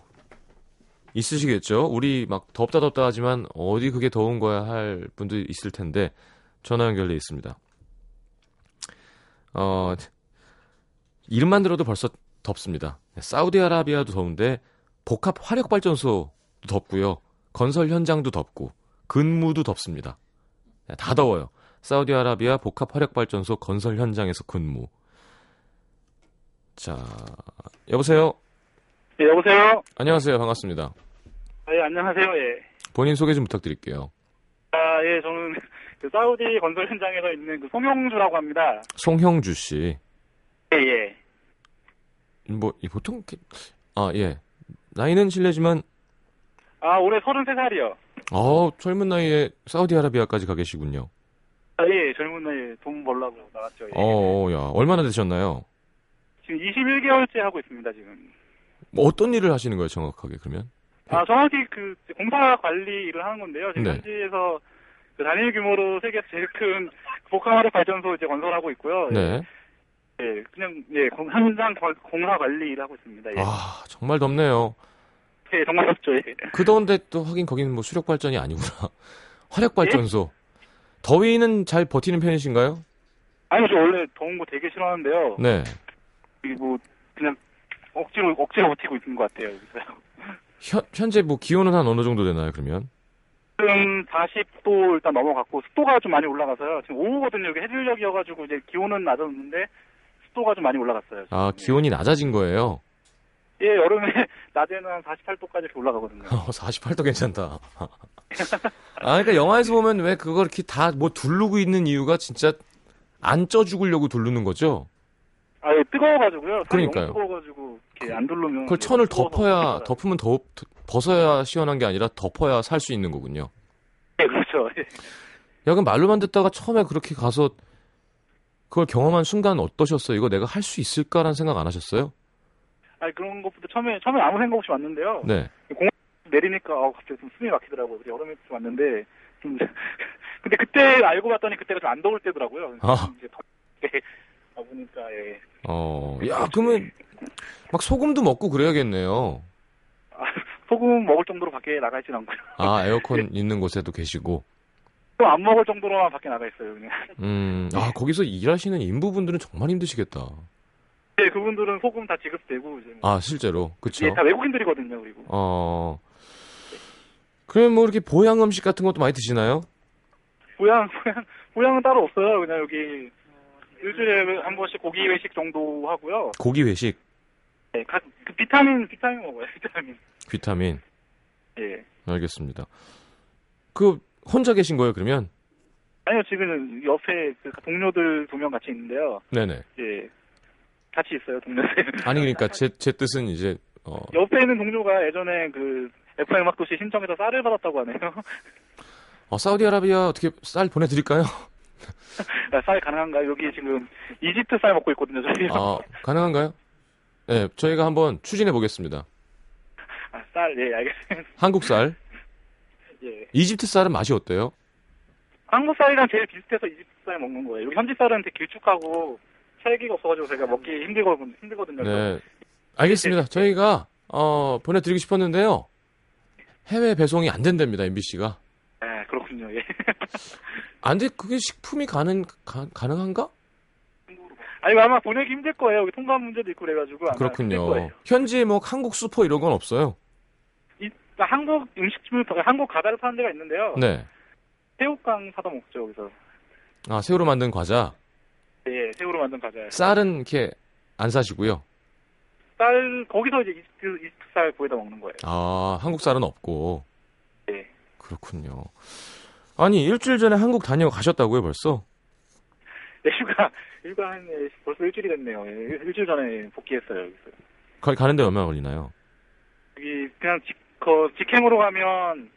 있으시겠죠? 우리 막 덥다 덥다 하지만 어디 그게 더운 거야 할 분도 있을 텐데 전화 연결돼 있습니다. 어, 이름만 들어도 벌써 덥습니다. 사우디아라비아도 더운데 복합 화력 발전소도 덥고요. 건설 현장도 덥고 근무도 덥습니다. 네, 다 더워요. 사우디아라비아 복합 화력 발전소 건설 현장에서 근무. 자, 여보세요. 예, 여보세요? 안녕하세요. 반갑습니다. 아, 예, 안녕하세요. 예. 본인 소개 좀 부탁드릴게요. 아, 예, 저는 그 사우디 건설 현장에서 있는 그 송영주라고 합니다. 송형주 씨. 예, 예. 뭐이 보통 아 예. 나이는 실례지만 아, 올해 33살이요. 어 젊은 나이에 사우디아라비아까지 가 계시군요. 아, 예, 젊은 나이에 돈 벌라고 나왔죠. 예. 어, 어, 야 얼마나 되셨나요? 지금 21개월째 하고 있습니다, 지금. 뭐 어떤 일을 하시는 거예요, 정확하게 그러면? 아, 정확히 그 공사 관리 일을 하는 건데요. 지금 네. 현지에서 그 단일 규모로 세계에서 제일 큰 복합화력 발전소 이제 건설하고 있고요. 네. 예, 그냥 예, 공- 현장 관- 공사 관리 일을 하고 있습니다. 예. 아 정말 덥네요. 예, 정말 덥죠. 예. 그 더운데 또 하긴 거기는 뭐 수력 발전이 아니구나. 화력 발전소. 더위는 잘 버티는 편이신가요? 아니, 저 원래 더운 거 되게 싫어하는데요. 네. 이게 뭐 그냥 억지로 억지로 버티고 있는 것 같아요. 여기서. 현, 현재 뭐 기온은 한 어느 정도 되나요, 그러면? 지금 40도 일단 넘어갔고 습도가 좀 많이 올라가서요. 지금 오후거든요. 여기 해질녘이어가지고 이제 기온은 낮았는데 습도가 좀 많이 올라갔어요. 아, 기온이 낮아진 거예요. 예, 여름에 낮에는 한 48도까지 이렇게 올라가거든요. 48도 괜찮다. 아, 그러니까 영화에서 보면 왜 그걸 이렇게 다 뭐 두르고 있는 이유가 진짜 안 쪄 죽으려고 두르는 거죠? 아, 예, 뜨거워가지고요. 그러니까요. 뜨거워가지고 이렇게 안 두르면 그걸 천을 덮어야. 덮으면 더, 벗어야 시원한 게 아니라 덮어야 살 수 있는 거군요. 예, 그렇죠. 예. 야, 그럼 말로만 듣다가 처음에 그렇게 가서 그걸 경험한 순간 어떠셨어요? 이거 내가 할 수 있을까라는 생각 안 하셨어요? 아니 그런 것부터 처음에 처음에 아무 생각 없이 왔는데요. 네. 내리니까 어, 갑자기 좀 숨이 막히더라고요. 여름에 좀 왔는데 좀 근데 그때 알고 봤더니 그때가 좀 안 더울 때더라고요. 아. 이제 덥게 가보니까 예. 어, 야, 그러면 막 소금도 먹고 그래야겠네요. 아, 소금 먹을 정도로 밖에 나가 있진 않고요. 아, 에어컨 있는 곳에도 계시고. 또안 먹을 정도로만 밖에 나가 있어요. 그냥. 음, 아, 거기서 일하시는 인부분들은 정말 힘드시겠다. 네, 그분들은 소금 다 지급되고 이제 뭐. 아, 실제로. 그쵸? 예, 다 외국인들이거든요. 그리고 어. 그러면 뭐 이렇게 보양 음식 같은 것도 많이 드시나요? 보양 보양 보양은 따로 없어요. 그냥 여기 어, 일주일에 한 번씩 고기 회식 정도 하고요. 고기 회식, 네, 각, 그 비타민 비타민 먹어요. 비타민. 비타민. 예. 알겠습니다. 그 혼자 계신 거예요, 그러면? 아니요, 지금 옆에 그 동료들 두 명 같이 있는데요. 네네. 예. 같이 있어요, 동료들. 아니 그러니까 제 제 뜻은 이제 어 옆에 있는 동료가 예전에 그 FM 음악 도시 신청해서 쌀을 받았다고 하네요. 어, 사우디아라비아 어떻게 쌀 보내드릴까요? 아, 쌀 가능한가요? 여기 지금 이집트 쌀 먹고 있거든요, 저희. 아 가능한가요? 네, 저희가 한번 추진해 보겠습니다. 아, 쌀, 예, 알겠습니다. 한국 쌀, 예. 이집트 쌀은 맛이 어때요? 한국 쌀이랑 제일 비슷해서 이집트 쌀 먹는 거예요. 여기 현지 쌀은 되게 길쭉하고 찰기가 없어가지고 제가 먹기 힘들거든요. 힘들거든요. 네, 알겠습니다. 저희가 어 보내드리고 싶었는데요. 해외 배송이 안 된답니다, MBC가. 네, 그렇군요. 예. 안 돼, 그게 식품이 가능 가, 가능한가? 아니 아마 보내기 힘들 거예요. 여기 통관 문제도 있고 그래가지고 그렇군요. 현지에 뭐 한국 슈퍼 이런 건 없어요. 이, 그러니까 한국 음식점을 한국 과자를 파는 데가 있는데요. 네. 새우깡 사다 먹죠 여기서. 아 새우로 만든 과자. 예, 새우로 만든 과자. 쌀은 이렇게 안 사시고요. 쌀 거기서 이제 이집트, 이집트 쌀 구해다 먹는 거예요. 아, 한국 쌀은 없고. 네. 그렇군요. 아니, 일주일 전에 한국 다녀가셨다고요, 벌써? 네, 휴가 휴가 한 예, 벌써 일주일이 됐네요. 예, 일- 일주일 전에 복귀했어요 여기서. 가, 가는데 얼마나 걸리나요? 여기 그냥 직, 거, 직행으로 가면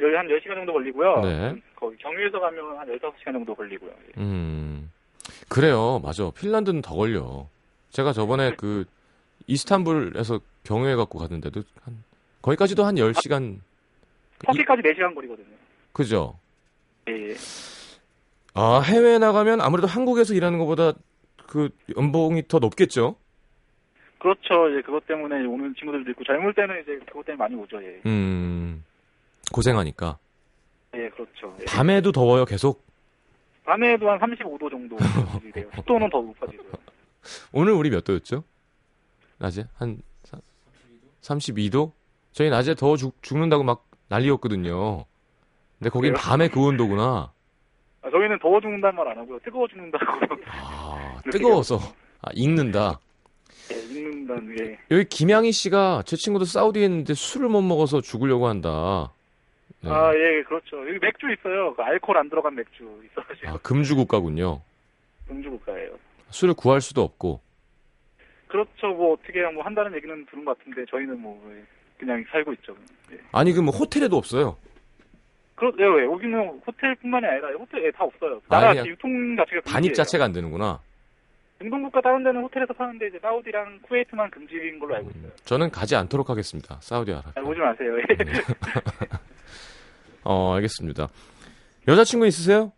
여기 한 10시간 정도 걸리고요. 네. 거기 경유해서 가면 한 15시간 정도 걸리고요. 예. 음, 그래요. 맞아. 핀란드는 더 걸려. 제가 저번에 그, 이스탄불에서 경유해 갖고 갔는데도 한, 거기까지도 한 10시간, 터키까지 4시간 거리거든요. 그죠? 예, 예. 아, 해외에 나가면 아무래도 한국에서 일하는 것보다 그 연봉이 더 높겠죠? 그렇죠. 이제 그것 때문에 오는 친구들도 있고 젊을 때는 이제 그것 때문에 많이 오죠. 예. 음, 고생하니까. 예, 그렇죠. 예. 밤에도 더워요, 계속? 밤에도 한 35도 정도 돼요. 습도는 더 높아지고요. 오늘 우리 몇 도였죠? 낮에? 한, 32도? 저희 낮에 더워 죽, 죽는다고 막 난리였거든요. 근데 거긴 그래요? 밤에 그 온도구나. 아, 저희는 더워 죽는다는 말 안 하고요. 뜨거워 죽는다고 아, 뜨거워서. 아, 익는다. 예, 읽는다는 게 여기 김양희 씨가 제 친구도 사우디에 있는데 술을 못 먹어서 죽으려고 한다. 네. 아, 예, 그렇죠. 여기 맥주 있어요. 그 알코올 안 들어간 맥주 있어가지고 아, 금주 국가군요. 음주 국가예요. 술을 구할 수도 없고. 그렇죠. 뭐 어떻게 뭐 한다는 얘기는 들은 것 같은데 저희는 뭐 예, 그냥 살고 있죠. 예. 아니, 그뭐 호텔에도 없어요. 그렇죠. 예, 여기는 호텔뿐만이 아니라 호텔에 다 없어요. 나라 아니야. 유통 자체가 반입. 자체가 안 되는구나. 중동국가 다른 데는 호텔에서 파는데 이제 사우디랑 쿠웨이트만 금지인 걸로 알고 있어요. 저는 가지 않도록 하겠습니다. 사우디아라비아. 아, 오지 마세요. 예. 어, 알겠습니다. 여자친구 있으세요?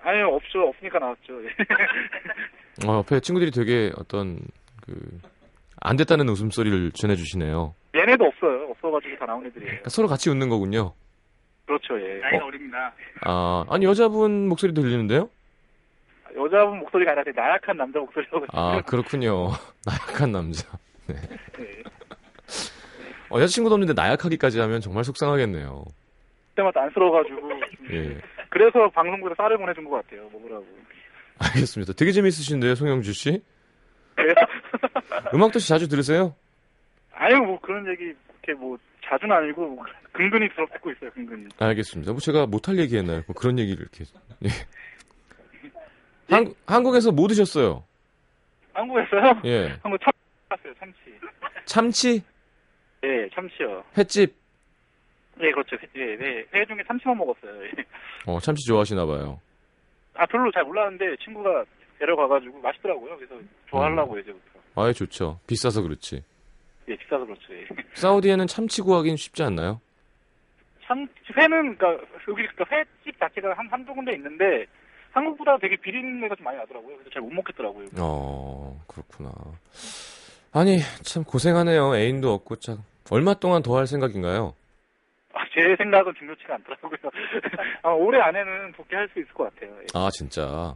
아니 없죠. 없으니까 나왔죠. 예. 어, 옆에 친구들이 되게 어떤 그 안 됐다는 웃음소리를 전해주시네요. 얘네도 없어요. 없어가지고 다 나온 애들이에요. 그러니까 서로 같이 웃는 거군요. 그렇죠. 예. 나이가 어립니다. 아, 아니 여자분 목소리 들리는데요? 여자분 목소리가 아니라 나약한 남자 목소리라고. 아, 그렇군요. 나약한 남자. 네. 예. 어, 여자친구도 없는데 나약하기까지 하면 정말 속상하겠네요. 그때마다 안쓰러워가지고. 예. 그래서 방송국에 쌀을 보내준 것 같아요. 먹으라고. 알겠습니다. 되게 재밌으신데요, 송영주 씨? 그래요? 음악도 씨 자주 들으세요? 아유, 뭐 그런 얘기, 이렇게 뭐, 자주는 아니고, 뭐 근근히 들어 듣고 있어요, 근근히. 알겠습니다. 뭐 제가 못할 얘기 했나요? 뭐 그런 얘기를 이렇게. 예. 한, 한국에서 뭐 드셨어요? 한국에서요? 예. 한국 참, 샀어요, 참치. 참치? 예, 참치요. 횟집? 예, 그렇죠. 예, 네. 회 중에 참치만 먹었어요. 예. 어, 참치 좋아하시나 봐요. 아, 별로 잘 몰랐는데, 친구가 데려가가지고 맛있더라고요. 그래서 좋아하려고 이제부터. 아예 좋죠. 비싸서 그렇지. 예, 비싸서 그렇죠. 예. 사우디에는 참치 구하기는 쉽지 않나요? 참, 회는, 그니까, 여기, 그 회집 자체가 한, 한두 군데 있는데, 한국보다 되게 비린내가 좀 많이 나더라고요. 그래서 잘 못 먹겠더라고요. 어, 그렇구나. 아니, 참 고생하네요. 애인도 없고 참. 얼마 동안 더 할 생각인가요? 아, 제 생각은 중요치가 않더라고요. 아, 올해 안에는 복귀할 수 있을 것 같아요. 예. 아, 진짜.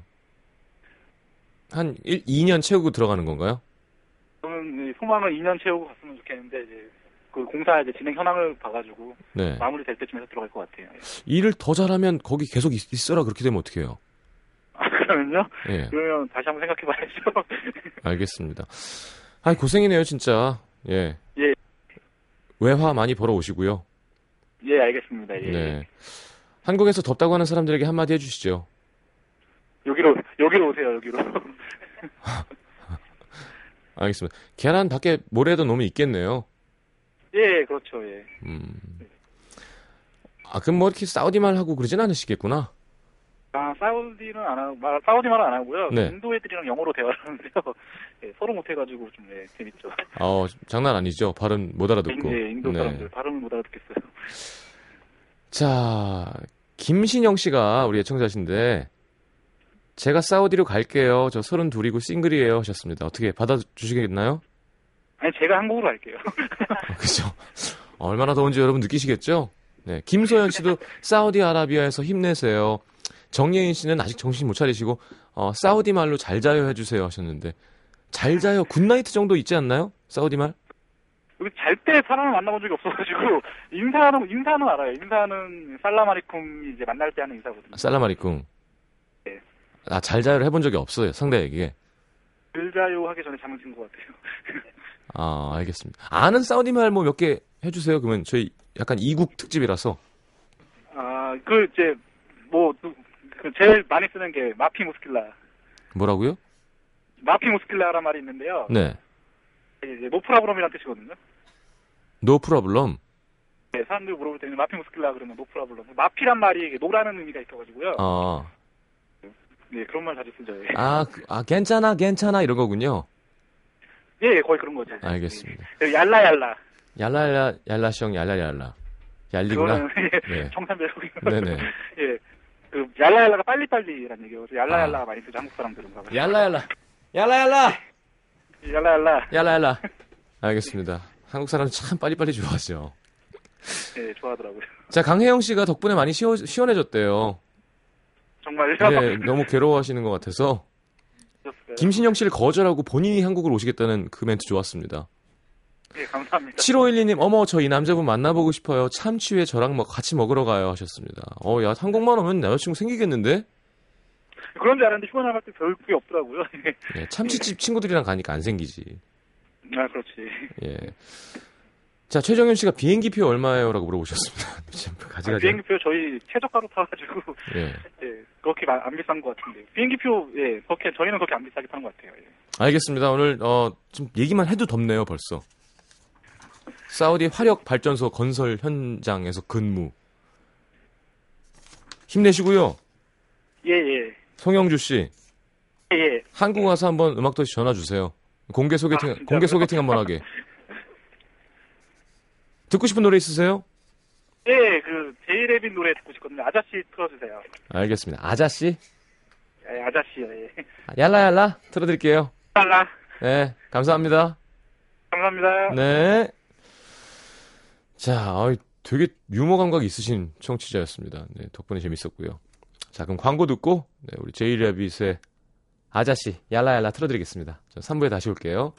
한 1, 2년 채우고 들어가는 건가요? 저는 이 소망은 2년 채우고 갔으면 좋겠는데 이제 그 공사 이제 진행 현황을 봐가지고 네. 마무리될 때쯤에서 들어갈 것 같아요. 예. 일을 더 잘하면 거기 계속 있, 있어라 그렇게 되면 어떡해요? 아, 그러면요? 예. 그러면 다시 한번 생각해 봐야죠. 알겠습니다. 아, 고생이네요, 진짜. 예. 예. 외화 많이 벌어 오시고요. 예, 알겠습니다. 예. 네. 한국에서 덥다고 하는 사람들에게 한마디 해주시죠. 여기로 여기로 오세요. 여기로. 알겠습니다. 계란 밖에 모래도 놈이 있겠네요. 예, 그렇죠. 예. 음. 아, 그럼 뭐 이렇게 사우디 말 하고 그러진 않으시겠구나. 아, 사우디는 안 하고, 말, 사우디 말은 안 하고요. 네. 인도 애들이랑 영어로 대화를 하는데요. 예, 서로 못해가지고 좀, 예, 재밌죠. 어, 장난 아니죠. 발음 못 알아듣고. 예, 인도 네. 사람들 발음을 못 알아듣겠어요. 자, 김신영 씨가 우리 애청자신데, 제가 사우디로 갈게요. 저 서른 둘이고 싱글이에요. 하셨습니다. 어떻게 받아주시겠나요? 아니, 제가 한국으로 할게요. 아, 그죠. 얼마나 더운지 여러분 느끼시겠죠? 네. 김소연 씨도 사우디아라비아에서 힘내세요. 정예인 씨는 아직 정신 못 차리시고, 어, 사우디 말로 잘 자요 해주세요 하셨는데, 잘 자요 good night 정도 있지 않나요? 사우디 말? 여기 잘 때 사람을 만나본 적이 없어가지고, 인사는, 인사는 알아요. 인사는 سلام عليكم 이제 만날 때 하는 인사거든요. سلام عليكم. 네. 아, 잘 자요를 해본 적이 없어요. 상대에게. 잘 자요 하기 전에 잠을 든것 같아요. 아, 알겠습니다. 아는 사우디 말 뭐 몇 개 해주세요. 그러면 저희 약간 이국 특집이라서. 아, 그, 이제, 뭐, 그, 그 제일 많이 쓰는 게 مافي مشكلة. 뭐라고요? مافي مشكلة라는 말이 있는데요. 네. 이제 no problem이라는 뜻이거든요. no problem. 네, 사람들 물어볼 때는 مافي مشكلة 그러면 no problem. مافي란 말이 no라는 의미가 있어가지고요. 아, 네, 그런 말 자주 쓰죠. 예. 아, 그- 아, 괜찮아, 괜찮아, 이런 거군요. 예, 거의 그런 거죠. 알겠습니다. 예, 얄라 얄라. 얄랄라, 얄라셩, 얄랄얄라. 얄리구나. 그거는 예, 네. 청산배로. 네네. 예, 그 얄라얄라가 빨리빨리라는 얘기예요. 그래서 얄라얄라 많이 쓰죠 한국 사람들은. 아. 얄라얄라. 얄라얄라! 얄라얄라. 얄라얄라. 알겠습니다. 한국 사람은 참 빨리빨리 좋아하죠. 예, 좋아하더라고요. 자, 강혜영 씨가 덕분에 많이 시원, 시원해졌대요. 정말요? 네, 너무 괴로워하시는 것 같아서. 김신영 씨를 거절하고 본인이 한국으로 오시겠다는 그 멘트 좋았습니다. 예, 감사합니다. 7512님, 어머, 저 이 남자분 만나보고 싶어요. 참치회 저랑 뭐 같이 먹으러 가요. 하셨습니다. 어, 야, 한국만 오면 남자친구 생기겠는데? 그런 줄 알았는데 휴가 나갈 때 별 그게 없더라고요. 예, 참치집 친구들이랑 가니까 안 생기지. 아, 그렇지. 예. 자, 최정현 씨가 비행기표 얼마예요? 라고 물어보셨습니다. 참, 아, 가지가지. 비행기표 저희 최저가로 타가지고 예. 예, 그렇게 마- 안 비싼 것 같은데 비행기표 예 그렇게 저희는 그렇게 안 비싸게 타는 것 같아요. 예. 알겠습니다. 오늘, 어, 좀 얘기만 해도 덥네요, 벌써. 사우디 화력 발전소 건설 현장에서 근무. 힘내시고요. 예, 예. 송영주 씨, 예, 예. 한국 와서 한번 음악도시 전화 주세요. 공개 소개팅, 아? 공개 소개팅 한번 하게. 듣고 싶은 노래 있으세요? 예, 그 제이레빈 노래 듣고 싶거든요. 아저씨 틀어주세요. 알겠습니다. 아자씨? 예, 아저씨요. 예. 얄라얄라 틀어드릴게요. 달라. 네, 감사합니다. 감사합니다. 네. 자, 어이, 되게 유머 감각이 있으신 청취자였습니다. 네, 덕분에 재밌었고요. 자, 그럼 광고 듣고 네, 우리 제이레빗의 아자씨 얄라얄라 틀어드리겠습니다. 저 3부에 다시 올게요.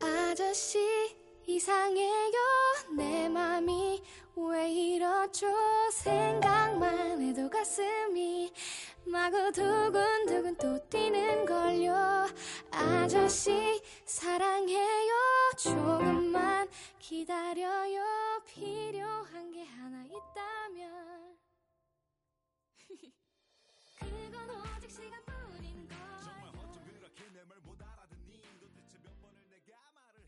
아저씨 이상해요 내 맘이 왜 이렇죠 가슴이 마구 두근두근 또 뛰는 걸요. 아저씨 사랑해요. 조금만 기다려요. 필요한 게 하나 있다면. 그건 오직 시간뿐인 걸